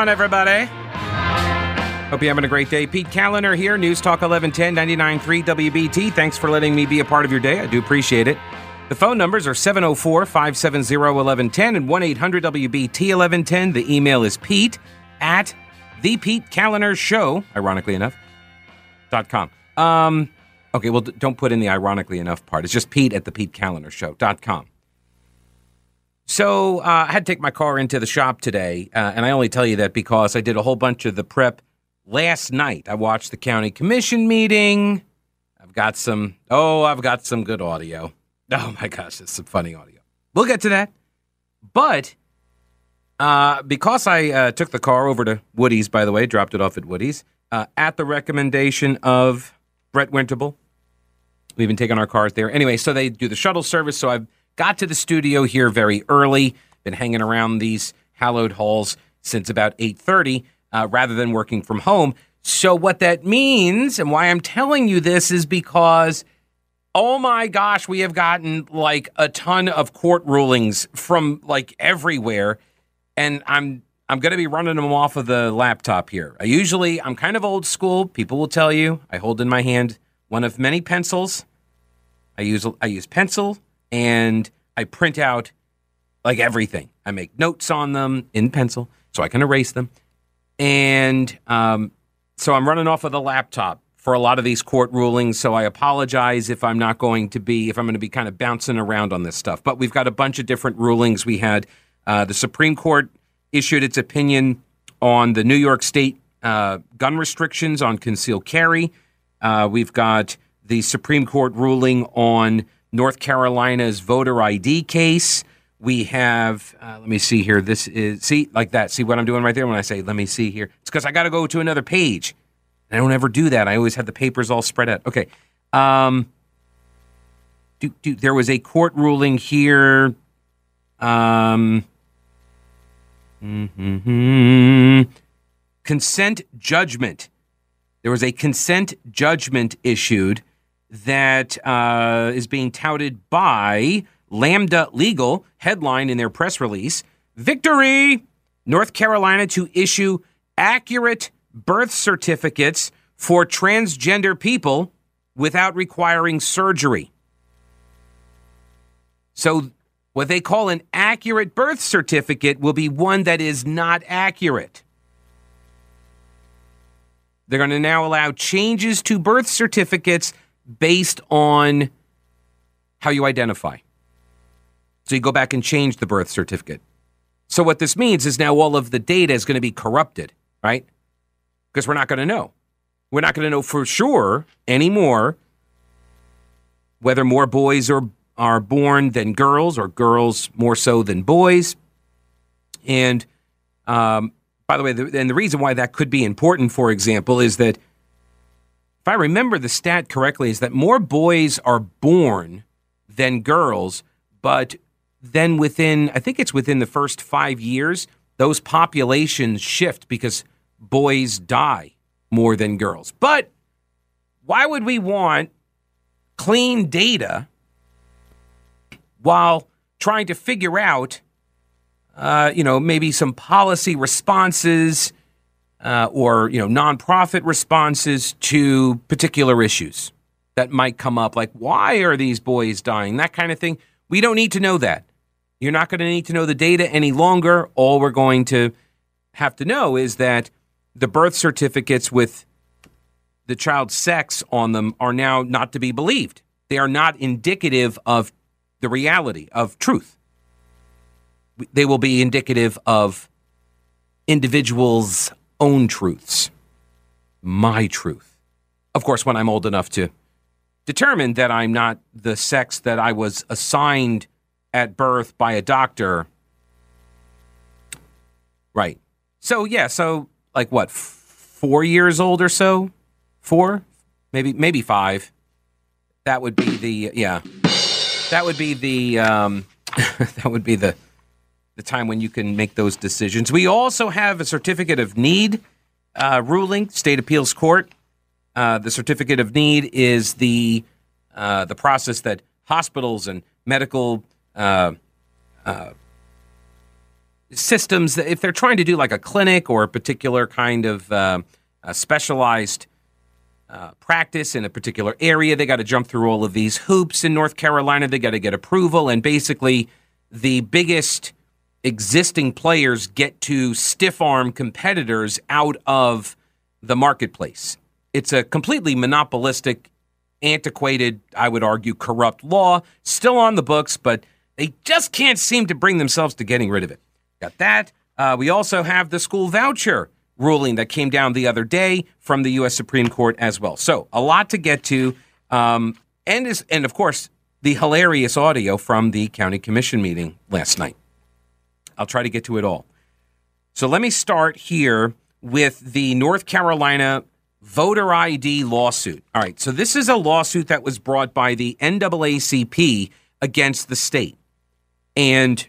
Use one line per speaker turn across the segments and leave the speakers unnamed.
on, everybody? Hope you're having a great day. Pete Kaliner here, News Talk 1110 99.3 WBT. Thanks for letting me be a part of your day. I do appreciate it. The phone numbers are 704 570 1110 and 1 800 WBT 1110. The email is Pete at the Pete Kaliner Show, ironically enough, dot com. Um, okay, well, don't put in the ironically enough part. It's just Pete at the Pete Kaliner Show dot com. So uh, I had to take my car into the shop today, uh, and I only tell you that because I did a whole bunch of the prep last night. I watched the county commission meeting. I've got some. Oh, I've got some good audio. Oh my gosh, it's some funny audio. We'll get to that. But uh, because I uh, took the car over to Woody's, by the way, dropped it off at Woody's uh, at the recommendation of Brett Winterble. We've been taking our cars there anyway. So they do the shuttle service. So I've got to the studio here very early. Been hanging around these hallowed halls since about eight thirty, uh, rather than working from home. So what that means, and why I'm telling you this, is because oh my gosh, we have gotten like a ton of court rulings from like everywhere, and I'm I'm going to be running them off of the laptop here. I usually I'm kind of old school. People will tell you I hold in my hand one of many pencils. I use I use pencil and I print out like everything. I make notes on them in pencil so I can erase them. And um, so I'm running off of the laptop for a lot of these court rulings. So I apologize if I'm not going to be, if I'm going to be kind of bouncing around on this stuff. But we've got a bunch of different rulings. We had uh, the Supreme Court issued its opinion on the New York State uh, gun restrictions on concealed carry. Uh, we've got the Supreme Court ruling on North Carolina's voter ID case. We have, uh, let me see here. This is, see, like that. See what I'm doing right there when I say, let me see here? It's because I got to go to another page. I don't ever do that. I always have the papers all spread out. Okay. Um, do, do, there was a court ruling here. Um, mhm. Consent judgment. There was a consent judgment issued that uh, is being touted by Lambda Legal, headline in their press release Victory! North Carolina to issue accurate birth certificates for transgender people without requiring surgery. So, what they call an accurate birth certificate will be one that is not accurate. They're going to now allow changes to birth certificates based on how you identify. So you go back and change the birth certificate. So what this means is now all of the data is going to be corrupted, right? Because we're not going to know. We're not going to know for sure anymore whether more boys are are born than girls or girls more so than boys. And um, by the way, the, and the reason why that could be important, for example, is that if I remember the stat correctly, is that more boys are born than girls, but then within, I think it's within the first five years, those populations shift because boys die more than girls. But why would we want clean data while trying to figure out, uh, you know, maybe some policy responses uh, or you know nonprofit responses to particular issues that might come up, like why are these boys dying, that kind of thing. We don't need to know that. You're not going to need to know the data any longer. All we're going to have to know is that the birth certificates with the child's sex on them are now not to be believed. They are not indicative of the reality of truth. They will be indicative of individuals' own truths, my truth. Of course, when I'm old enough to determine that I'm not the sex that I was assigned at birth by a doctor. Right. So, yeah, so like what, f- four years old or so? Four? Maybe, maybe five. That would be the, yeah. That would be the, um, that would be the, the time when you can make those decisions. We also have a certificate of need uh, ruling, state appeals court. Uh, the certificate of need is the uh, the process that hospitals and medical uh, uh, systems, if they're trying to do like a clinic or a particular kind of uh, specialized uh, practice in a particular area, they got to jump through all of these hoops in North Carolina. They got to get approval. And basically, the biggest existing players get to stiff arm competitors out of the marketplace. It's a completely monopolistic, antiquated, I would argue, corrupt law, still on the books, but they just can't seem to bring themselves to getting rid of it. Got that. Uh, we also have the school voucher ruling that came down the other day from the U.S. Supreme Court as well. So a lot to get to, um, and is and of course the hilarious audio from the county commission meeting last night. I'll try to get to it all. So let me start here with the North Carolina voter ID lawsuit. All right, so this is a lawsuit that was brought by the NAACP against the state. And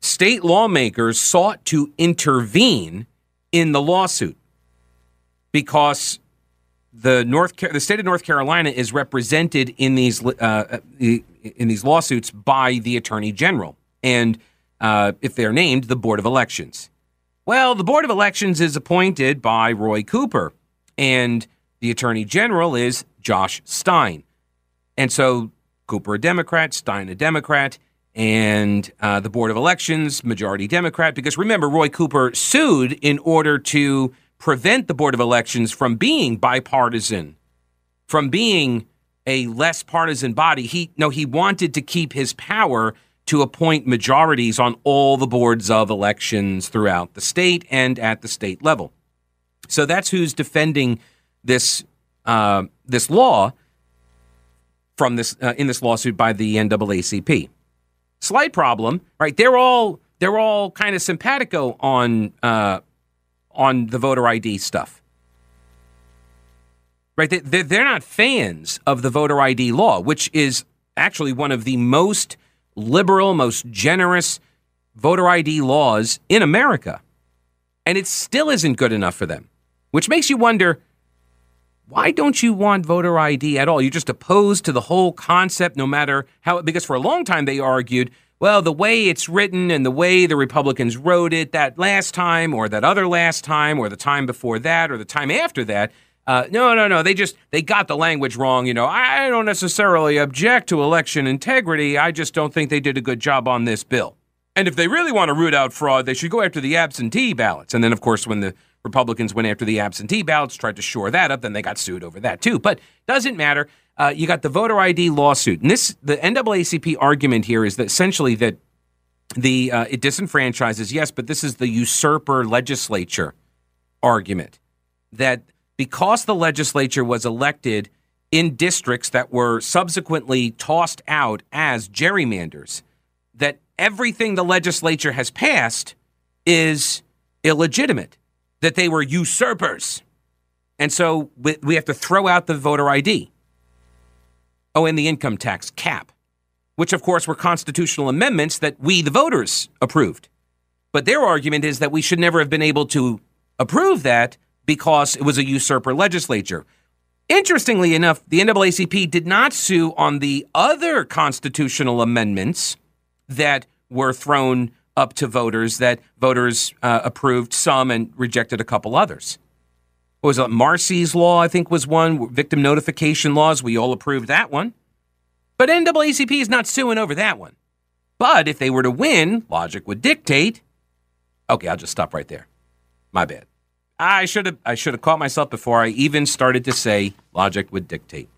state lawmakers sought to intervene in the lawsuit because the North the state of North Carolina is represented in these uh, in these lawsuits by the attorney general and uh, if they're named the board of elections. Well, the board of elections is appointed by Roy Cooper and the attorney general is Josh Stein. And so Cooper a Democrat, Stein a Democrat, and uh, the Board of Elections, majority Democrat, because remember, Roy Cooper sued in order to prevent the Board of Elections from being bipartisan, from being a less partisan body. He no, he wanted to keep his power to appoint majorities on all the boards of elections throughout the state and at the state level. So that's who's defending this uh, this law from this uh, in this lawsuit by the NAACP. Slight problem, right? They're all they're all kind of simpatico on uh, on the voter ID stuff, right? They, they're not fans of the voter ID law, which is actually one of the most liberal, most generous voter ID laws in America, and it still isn't good enough for them, which makes you wonder why don't you want voter ID at all? You're just opposed to the whole concept, no matter how, because for a long time they argued, well, the way it's written and the way the Republicans wrote it that last time or that other last time or the time before that or the time after that, uh, no, no, no. They just they got the language wrong. You know, I don't necessarily object to election integrity. I just don't think they did a good job on this bill. And if they really want to root out fraud, they should go after the absentee ballots. And then, of course, when the Republicans went after the absentee ballots, tried to shore that up. Then they got sued over that too. But doesn't matter. Uh, you got the voter ID lawsuit, and this the NAACP argument here is that essentially that the uh, it disenfranchises. Yes, but this is the usurper legislature argument that because the legislature was elected in districts that were subsequently tossed out as gerrymanders, that everything the legislature has passed is illegitimate that they were usurpers. And so we have to throw out the voter ID. Oh, and the income tax cap, which of course were constitutional amendments that we, the voters, approved. But their argument is that we should never have been able to approve that because it was a usurper legislature. Interestingly enough, the NAACP did not sue on the other constitutional amendments that were thrown up to voters that voters uh, approved some and rejected a couple others. What was it? Marsy's law, I think, was one. Victim notification laws, we all approved that one. But NAACP is not suing over that one. But if they were to win, logic would dictate. Okay, I'll just stop right there. My bad. I should have I should have caught myself before I even started to say logic would dictate.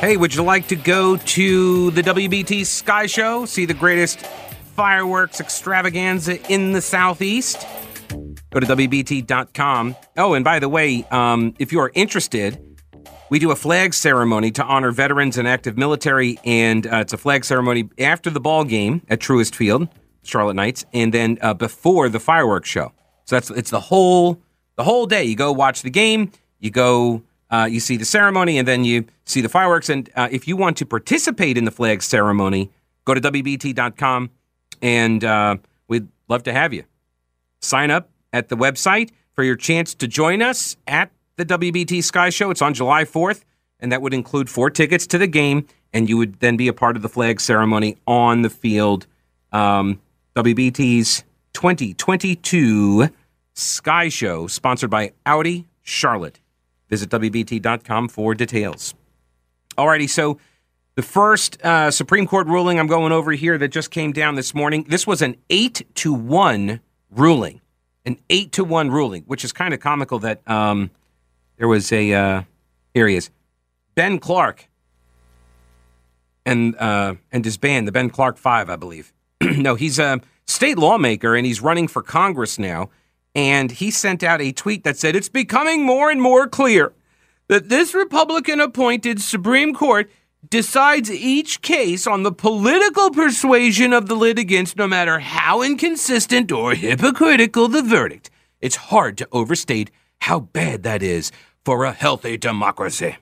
Hey, would you like to go to the WBT Sky Show? See the greatest fireworks extravaganza in the Southeast? Go to WBT.com. Oh, and by the way, um, if you are interested, we do a flag ceremony to honor veterans and active military, and uh, it's a flag ceremony after the ball game at Truist Field, Charlotte Knights, and then uh, before the fireworks show. So that's it's the whole the whole day. You go watch the game, you go uh, you see the ceremony, and then you see the fireworks. And uh, if you want to participate in the flag ceremony, go to WBT.com, and uh, we'd love to have you. Sign up at the website. for your chance to join us at the WBT Sky Show. It's on July 4th, and that would include four tickets to the game, and you would then be a part of the flag ceremony on the field. Um, WBT's 2022 Sky Show, sponsored by Audi Charlotte. Visit WBT.com for details. Alrighty, so the first uh, Supreme Court ruling I'm going over here that just came down this morning. This was an eight to one ruling, an eight to one ruling, which is kind of comical that um, there was a uh, here he is, Ben Clark, and uh, and his band, the Ben Clark Five, I believe. no, he's a state lawmaker and he's running for Congress now. And he sent out a tweet that said, "It's becoming more and more clear." that this Republican appointed Supreme Court decides each case on the political persuasion of the litigants, no matter how inconsistent or hypocritical the verdict. It's hard to overstate how bad that is for a healthy democracy.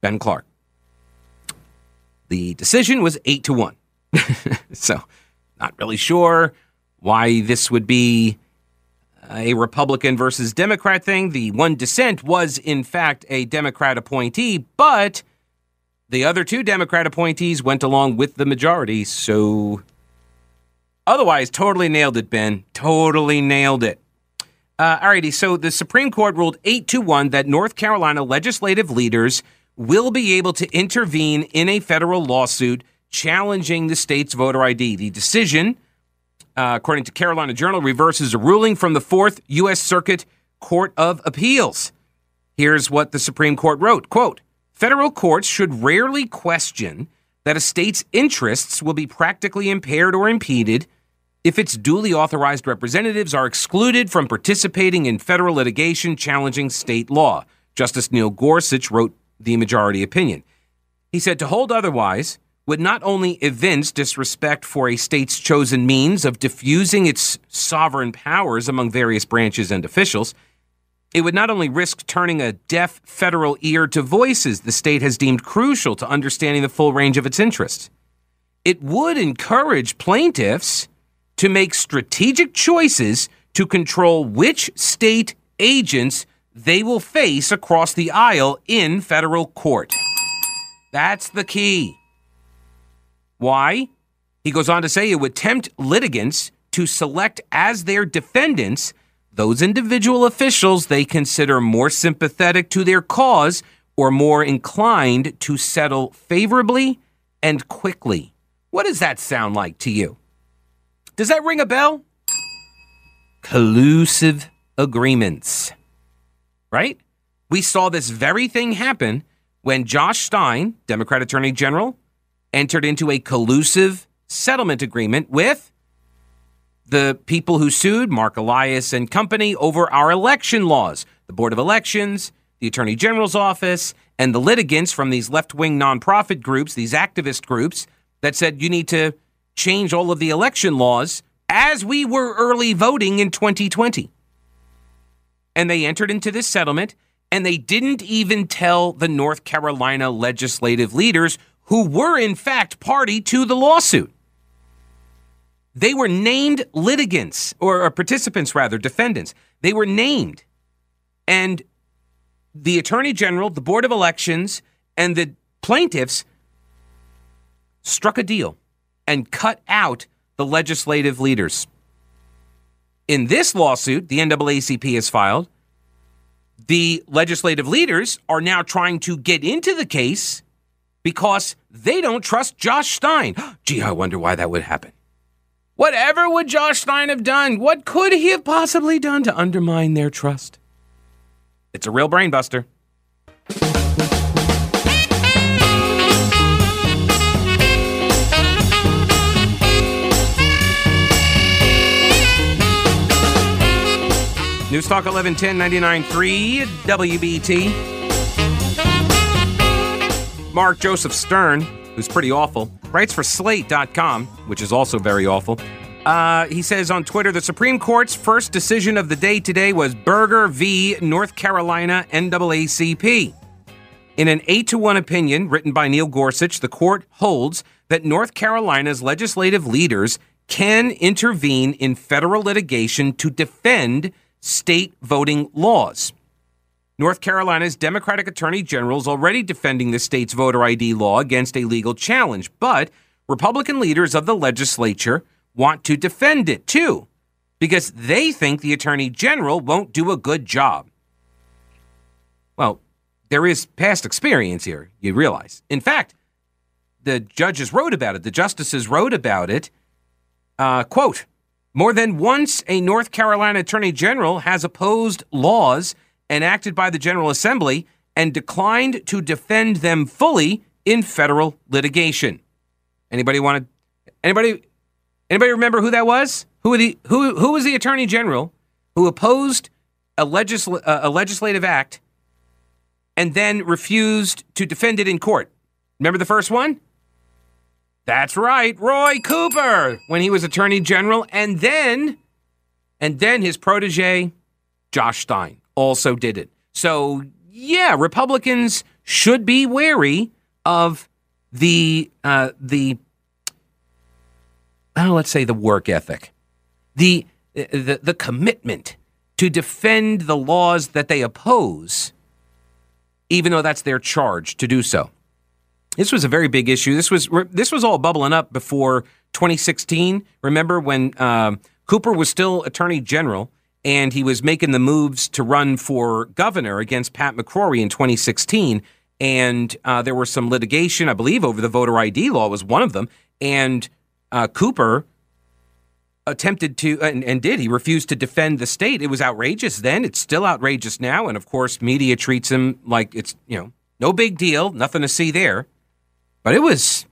Ben Clark. The decision was 8 to 1. so, not really sure why this would be a Republican versus Democrat thing. The one dissent was, in fact, a Democrat appointee, but the other two Democrat appointees went along with the majority. So, otherwise, totally nailed it, Ben. Totally nailed it. Uh, alrighty, so the Supreme Court ruled 8 to 1 that North Carolina legislative leaders will be able to intervene in a federal lawsuit challenging the state's voter ID. The decision uh, according to Carolina Journal, reverses a ruling from the Fourth U.S. Circuit Court of Appeals. Here's what the Supreme Court wrote quote, Federal courts should rarely question that a state's interests will be practically impaired or impeded if its duly authorized representatives are excluded from participating in federal litigation challenging state law. Justice Neil Gorsuch wrote the majority opinion. He said to hold otherwise would not only evince disrespect for a state's chosen means of diffusing its sovereign powers among various branches and officials, it would not only risk turning a deaf federal ear to voices the state has deemed crucial to understanding the full range of its interests. It would encourage plaintiffs to make strategic choices to control which state agents they will face across the aisle in federal court. That's the key. Why? He goes on to say it would tempt litigants to select as their defendants those individual officials they consider more sympathetic to their cause or more inclined to settle favorably and quickly. What does that sound like to you? Does that ring a bell? Collusive agreements. Right? We saw this very thing happen when Josh Stein, Democrat Attorney General, entered into a collusive settlement agreement with the people who sued Marc Elias and company over our election laws, the Board of Elections, the Attorney General's office, and the litigants from these left wing nonprofit groups, these activist groups, that said you need to change all of the election laws as we were early voting in 2020. And they entered into this settlement, and they didn't even tell the North Carolina legislative leaders who were in fact party to the lawsuit. They were named litigants, or, or, participants rather, defendants. They were named. And the Attorney General, the Board of Elections, and the plaintiffs struck a deal and cut out the legislative leaders. In this lawsuit, the NAACP has filed, the legislative leaders are now trying to get into the case because they don't trust Josh Stein. Gee, I wonder why that would happen. Whatever would Josh Stein have done? What could he have possibly done to undermine their trust? It's a real brain buster. News Talk 1110 99.3 WBT. Mark Joseph Stern, who's pretty awful, writes for Slate.com, which is also very awful. Uh, he says on Twitter the Supreme Court's first decision of the day today was Berger v. North Carolina NAACP. In an 8 to 1 opinion written by Neil Gorsuch, the court holds that North Carolina's legislative leaders can intervene in federal litigation to defend state voting laws. North Carolina's Democratic Attorney General is already defending the state's voter ID law against a legal challenge, but Republican leaders of the legislature want to defend it too because they think the Attorney General won't do a good job. Well, there is past experience here, you realize. In fact, the judges wrote about it, the justices wrote about it. Uh, quote, more than once, a North Carolina Attorney General has opposed laws enacted by the General Assembly and declined to defend them fully in federal litigation. Anybody want to? Anybody? Anybody remember who that was? Who the who who was the Attorney General who opposed a, legisl- uh, a legislative act and then refused to defend it in court? Remember the first one? That's right, Roy Cooper when he was Attorney General, and then and then his protege Josh Stein also did it. So, yeah, Republicans should be wary of the uh, the oh, let's say the work ethic, the the the commitment to defend the laws that they oppose, even though that's their charge to do so. This was a very big issue. This was this was all bubbling up before 2016. Remember when um, Cooper was still Attorney General and he was making the moves to run for governor against Pat McCrory in 2016. And uh, there was some litigation, I believe, over the voter ID law was one of them. And uh, Cooper attempted to and, and, did. He refused to defend the state. It was outrageous then. It's still outrageous now. And of course, media treats him like it's you know no big deal, nothing to see there. But it was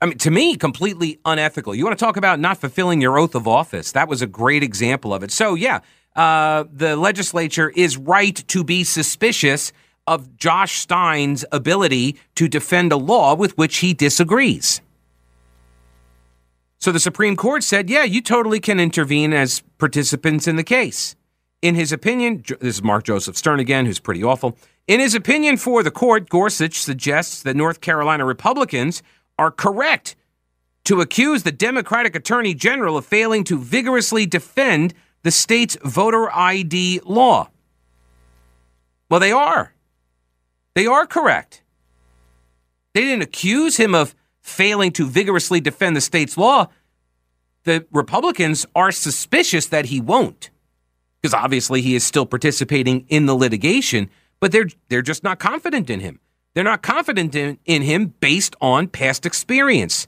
I mean, to me, completely unethical. You want to talk about not fulfilling your oath of office? That was a great example of it. So, yeah, uh, the legislature is right to be suspicious of Josh Stein's ability to defend a law with which he disagrees. So the Supreme Court said, yeah, you totally can intervene as participants in the case. In his opinion, this is Mark Joseph Stern again, who's pretty awful. In his opinion for the court, Gorsuch suggests that North Carolina Republicans are correct to accuse the Democratic Attorney General of failing to vigorously defend the state's voter ID law. Well, they are. They are correct. They didn't accuse him of failing to vigorously defend the state's law. The Republicans are suspicious that he won't, because obviously he is still participating in the litigation, but they're, they're just not confident in him. They're not confident in, in him based on past experience,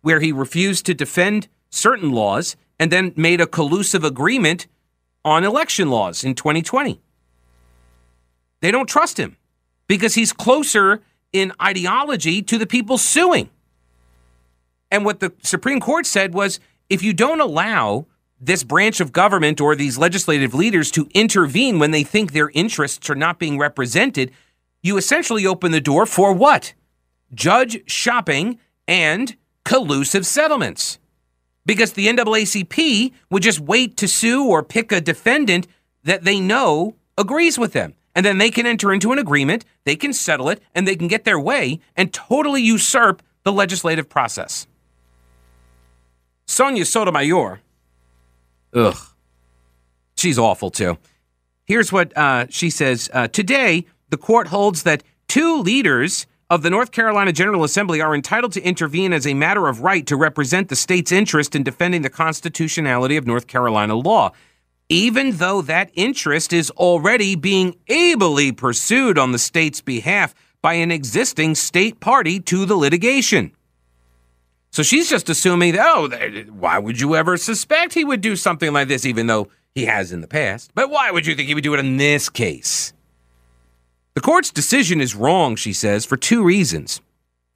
where he refused to defend certain laws and then made a collusive agreement on election laws in 2020. They don't trust him because he's closer in ideology to the people suing. And what the Supreme Court said was if you don't allow this branch of government or these legislative leaders to intervene when they think their interests are not being represented, you essentially open the door for what? Judge shopping and collusive settlements. Because the NAACP would just wait to sue or pick a defendant that they know agrees with them. And then they can enter into an agreement, they can settle it, and they can get their way and totally usurp the legislative process. Sonia Sotomayor, ugh, she's awful too. Here's what uh, she says uh, Today, the court holds that two leaders of the North Carolina General Assembly are entitled to intervene as a matter of right to represent the state's interest in defending the constitutionality of North Carolina law, even though that interest is already being ably pursued on the state's behalf by an existing state party to the litigation. So she's just assuming oh, why would you ever suspect he would do something like this, even though he has in the past? But why would you think he would do it in this case? The court's decision is wrong, she says, for two reasons.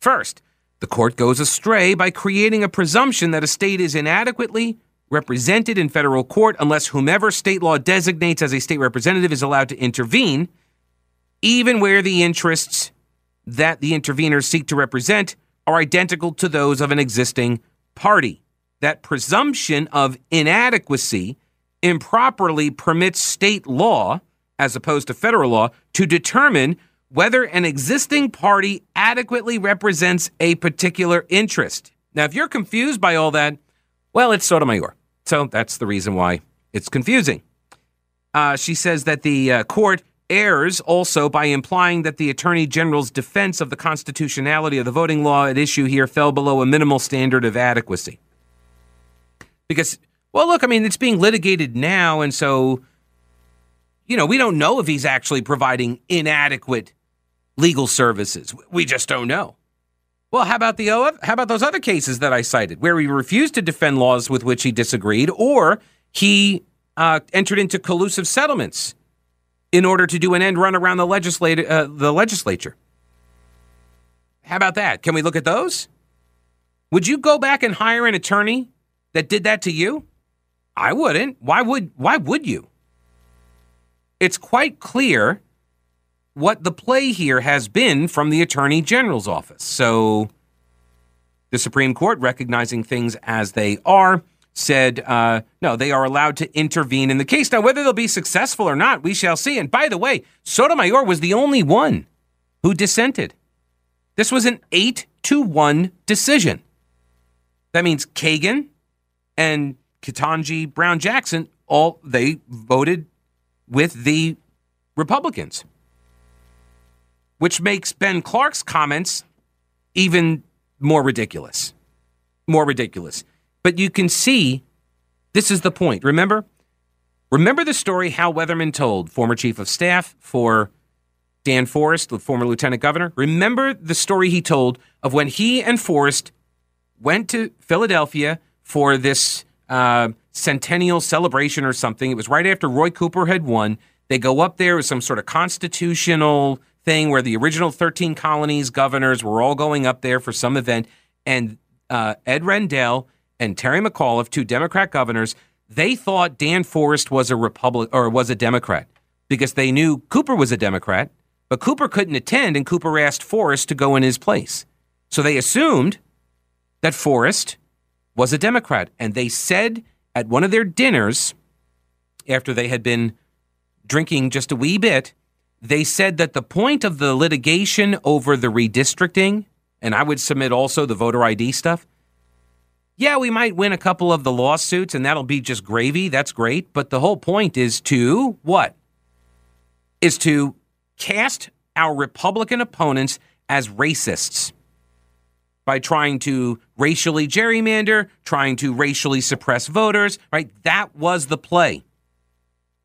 First, the court goes astray by creating a presumption that a state is inadequately represented in federal court unless whomever state law designates as a state representative is allowed to intervene, even where the interests that the interveners seek to represent are identical to those of an existing party. That presumption of inadequacy improperly permits state law as opposed to federal law, to determine whether an existing party adequately represents a particular interest. Now, if you're confused by all that, well, it's Sotomayor. So that's the reason why it's confusing. Uh, she says that the uh, court errs also by implying that the Attorney General's defense of the constitutionality of the voting law at issue here fell below a minimal standard of adequacy. Because, well, look, I mean, it's being litigated now, and so, you know, we don't know if he's actually providing inadequate legal services. We just don't know. Well, how about the how about those other cases that I cited where he refused to defend laws with which he disagreed, or he uh, entered into collusive settlements in order to do an end run around the legislator, uh, the legislature? How about that? Can we look at those? Would you go back and hire an attorney that did that to you? I wouldn't. Why would why would you? It's quite clear what the play here has been from the Attorney General's office. So the Supreme Court, recognizing things as they are, said uh, no, they are allowed to intervene in the case. Now, whether they'll be successful or not, we shall see. And by the way, Sotomayor was the only one who dissented. This was an eight to one decision. That means Kagan and Ketanji Brown Jackson all they voted with the Republicans which makes Ben Clark's comments even more ridiculous. More ridiculous. But you can see this is the point. Remember? Remember the story Hal Weatherman told, former chief of staff for Dan Forest, the former lieutenant governor? Remember the story he told of when he and Forest went to Philadelphia for this uh, centennial celebration or something. It was right after Roy Cooper had won. They go up there with some sort of constitutional thing where the original 13 colonies governors were all going up there for some event. And uh, Ed Rendell and Terry McAuliffe, two Democrat governors, they thought Dan Forest was a Republic or was a Democrat because they knew Cooper was a Democrat, but Cooper couldn't attend, and Cooper asked Forest to go in his place. So they assumed that Forest was a Democrat, and they said at one of their dinners after they had been drinking just a wee bit they said that the point of the litigation over the redistricting, and I would submit also the voter ID stuff. Yeah, we might win a couple of the lawsuits and that'll be just gravy. That's great. But the whole point is to what? Is to cast our Republican opponents as racists by trying to racially gerrymander, trying to racially suppress voters, right? That was the play.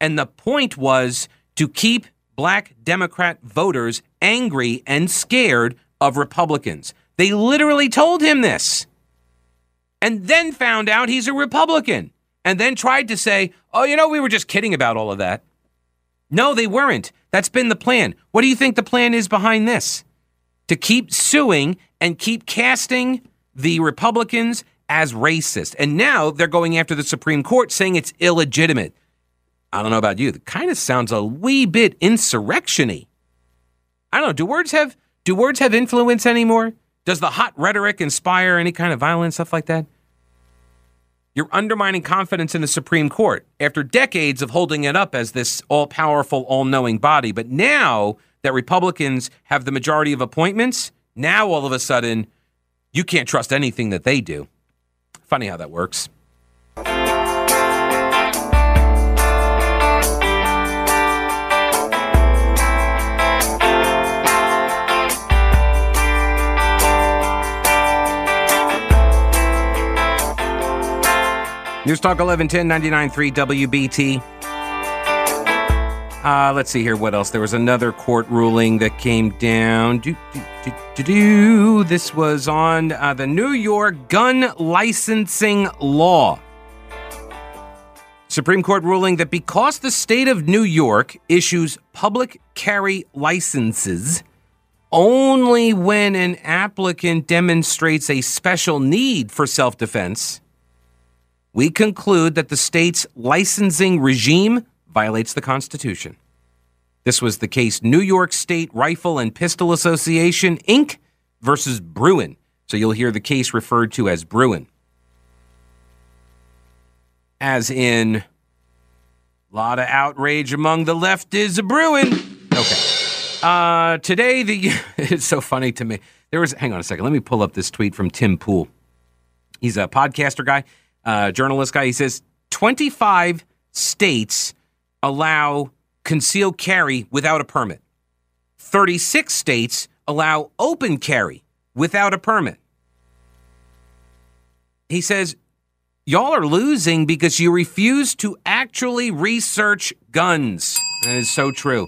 And the point was to keep black Democrat voters angry and scared of Republicans. They literally told him this and then found out he's a Republican and then tried to say, oh, you know, we were just kidding about all of that. No, they weren't. That's been the plan. What do you think the plan is behind this? To keep suing and keep casting the Republicans as racist. And now they're going after the Supreme Court saying it's illegitimate. I don't know about you. It kind of sounds a wee bit insurrectiony. I don't know. Do words have do words have influence anymore? Does the hot rhetoric inspire any kind of violence, stuff like that? You're undermining confidence in the Supreme Court after decades of holding it up as this all powerful, all knowing body. But now that Republicans have the majority of appointments, now all of a sudden, you can't trust anything that they do. Funny how that works. News Talk 1110 99.3 WBT. Uh, let's see here. What else? There was another court ruling that came down. Do, do, do, do. This was on uh, the New York gun licensing law. Supreme Court ruling that because the state of New York issues public carry licenses only when an applicant demonstrates a special need for self defense we conclude that the state's licensing regime violates the Constitution. This was the case New York State Rifle and Pistol Association, Inc. versus Bruen. So you'll hear the case referred to as Bruen. As in, a lot of outrage among the left is a Bruen. Okay. Uh, today, the it's so funny to me. There was, hang on a second, let me pull up this tweet from Tim Pool. He's a podcaster guy uh, journalist guy. He says 25 states allow concealed carry without a permit. 36 states allow open carry without a permit. He says, Y'all are losing because you refuse to actually research guns. That is so true.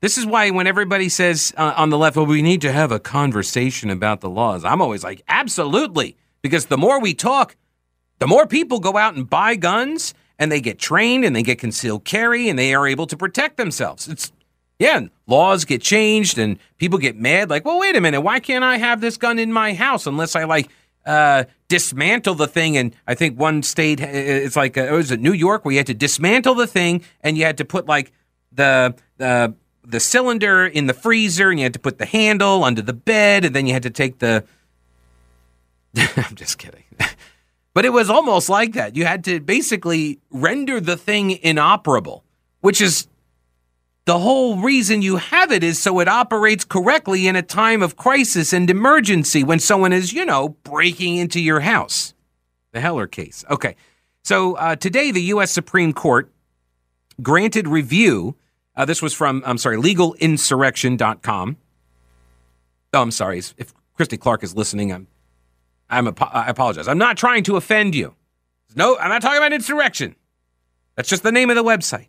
This is why when everybody says uh, on the left, well, we need to have a conversation about the laws, I'm always like, absolutely. Because the more we talk, the more people go out and buy guns and they get trained and they get concealed carry and they are able to protect themselves. It's, yeah, laws get changed and people get mad like, well, wait a minute, why can't I have this gun in my house unless I like uh, dismantle the thing. And I think one state, it's like, uh, was it New York, where you had to dismantle the thing and you had to put like the the the cylinder in the freezer and you had to put the handle under the bed and then you had to take the. I'm just kidding. But it was almost like that. You had to basically render the thing inoperable, which is the whole reason you have it is so it operates correctly in a time of crisis and emergency when someone is, you know, breaking into your house. The Heller case. Okay. So uh, today, the U.S. Supreme Court granted review. Uh, this was from, I'm sorry, legalinsurrection.com. Oh, I'm sorry. If Christy Clark is listening, I'm, I'm, I apologize. I'm not trying to offend you. No, I'm not talking about insurrection. That's just the name of the website.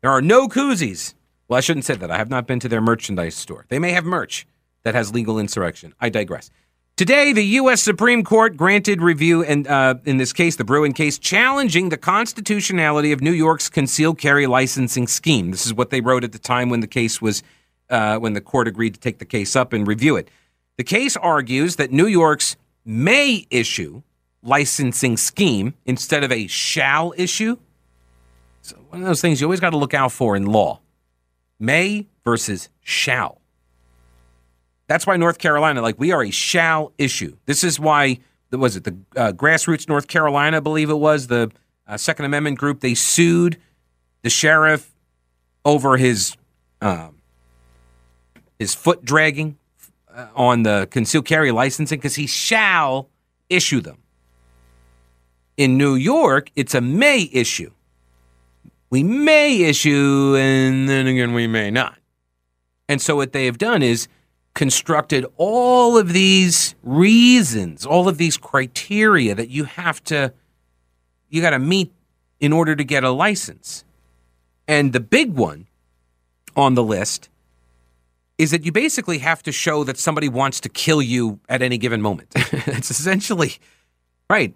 There are no koozies. Well, I shouldn't say that. I have not been to their merchandise store. They may have merch that has legal insurrection. I digress. Today, the U.S. Supreme Court granted review, and uh, in this case, the Bruen case, challenging the constitutionality of New York's concealed carry licensing scheme. This is what they wrote at the time when the case was, uh, when the court agreed to take the case up and review it. The case argues that New York's may issue licensing scheme instead of a shall issue so one of those things you always got to look out for in law may versus shall. That's why North Carolina, like we are a shall issue. This is why, was it the uh, grassroots North Carolina, I believe it was, the uh, Second Amendment group, they sued the sheriff over his um, his foot dragging Uh, on the concealed carry licensing because he shall issue them. In New York, it's a may issue we may issue, and then again, we may not. And so, what they have done is constructed all of these reasons, all of these criteria that you have to, you got to meet in order to get a license. And the big one on the list is that you basically have to show that somebody wants to kill you at any given moment. it's essentially right.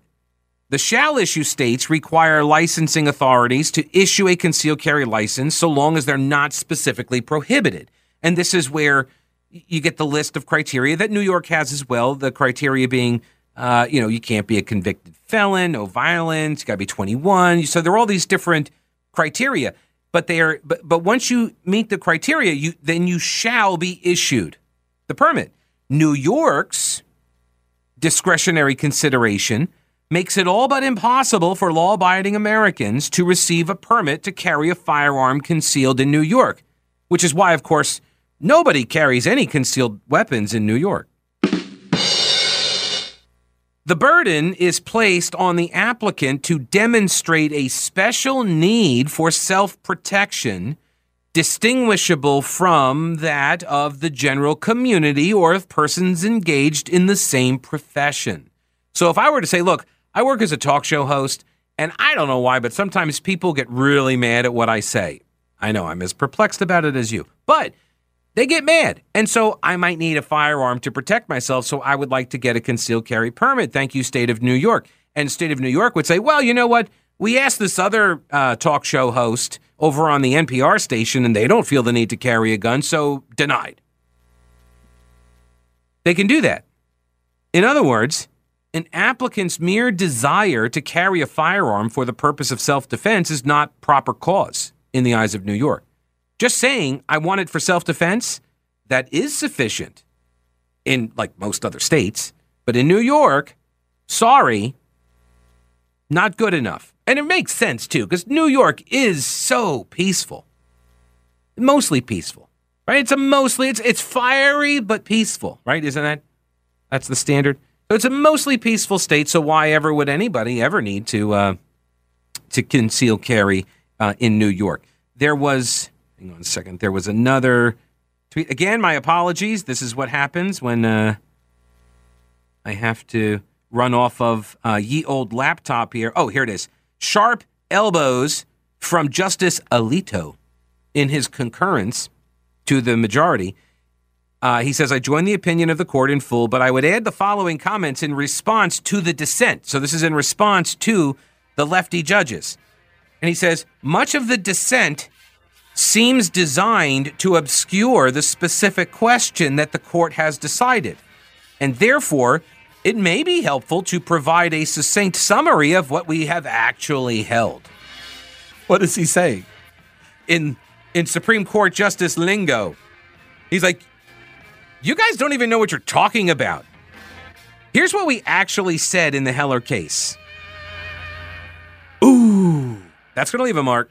The shall issue states require licensing authorities to issue a concealed carry license so long as they're not specifically prohibited. And this is where you get the list of criteria that New York has as well. The criteria being, uh, you know, you can't be a convicted felon, no violence, you got to be 21. So there are all these different criteria, but they are, but, but once you meet the criteria, you then you shall be issued the permit. New York's discretionary consideration makes it all but impossible for law abiding Americans to receive a permit to carry a firearm concealed in New York, which is why, of course, nobody carries any concealed weapons in New York. The burden is placed on the applicant to demonstrate a special need for self protection distinguishable from that of the general community or of persons engaged in the same profession. So if I were to say, look, I work as a talk show host, and I don't know why, but sometimes people get really mad at what I say. I know I'm as perplexed about it as you, but they get mad. And so I might need a firearm to protect myself. So I would like to get a concealed carry permit. Thank you, State of New York. And State of New York would say, well, you know what? We asked this other uh, talk show host over on the NPR station, and they don't feel the need to carry a gun, so denied. They can do that. In other words, an applicant's mere desire to carry a firearm for the purpose of self defense is not proper cause in the eyes of New York. Just saying, I want it for self defense, that is sufficient in like most other states. But in New York, sorry, not good enough. And it makes sense too, because New York is so peaceful. Mostly peaceful. Right? It's a mostly it's it's fiery but peaceful, right? Isn't that that's the standard? So it's a mostly peaceful state, so why ever would anybody ever need to uh, to conceal carry uh, in New York. There was, hang on a second, there was another tweet. Again, my apologies. This is what happens when uh, I have to run off of uh, ye old laptop here. Oh, here it is. Sharp elbows from Justice Alito in his concurrence to the majority. Uh, he says, I join the opinion of the court in full, but I would add the following comments in response to the dissent. So this is in response to the lefty judges. And he says, much of the dissent seems designed to obscure the specific question that the court has decided. And therefore, it may be helpful to provide a succinct summary of what we have actually held. What does he say? In in Supreme Court Justice lingo, he's like, "You guys don't even know what you're talking about." Here's what we actually said in the Heller case. Ooh, that's going to leave a mark.